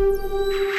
Música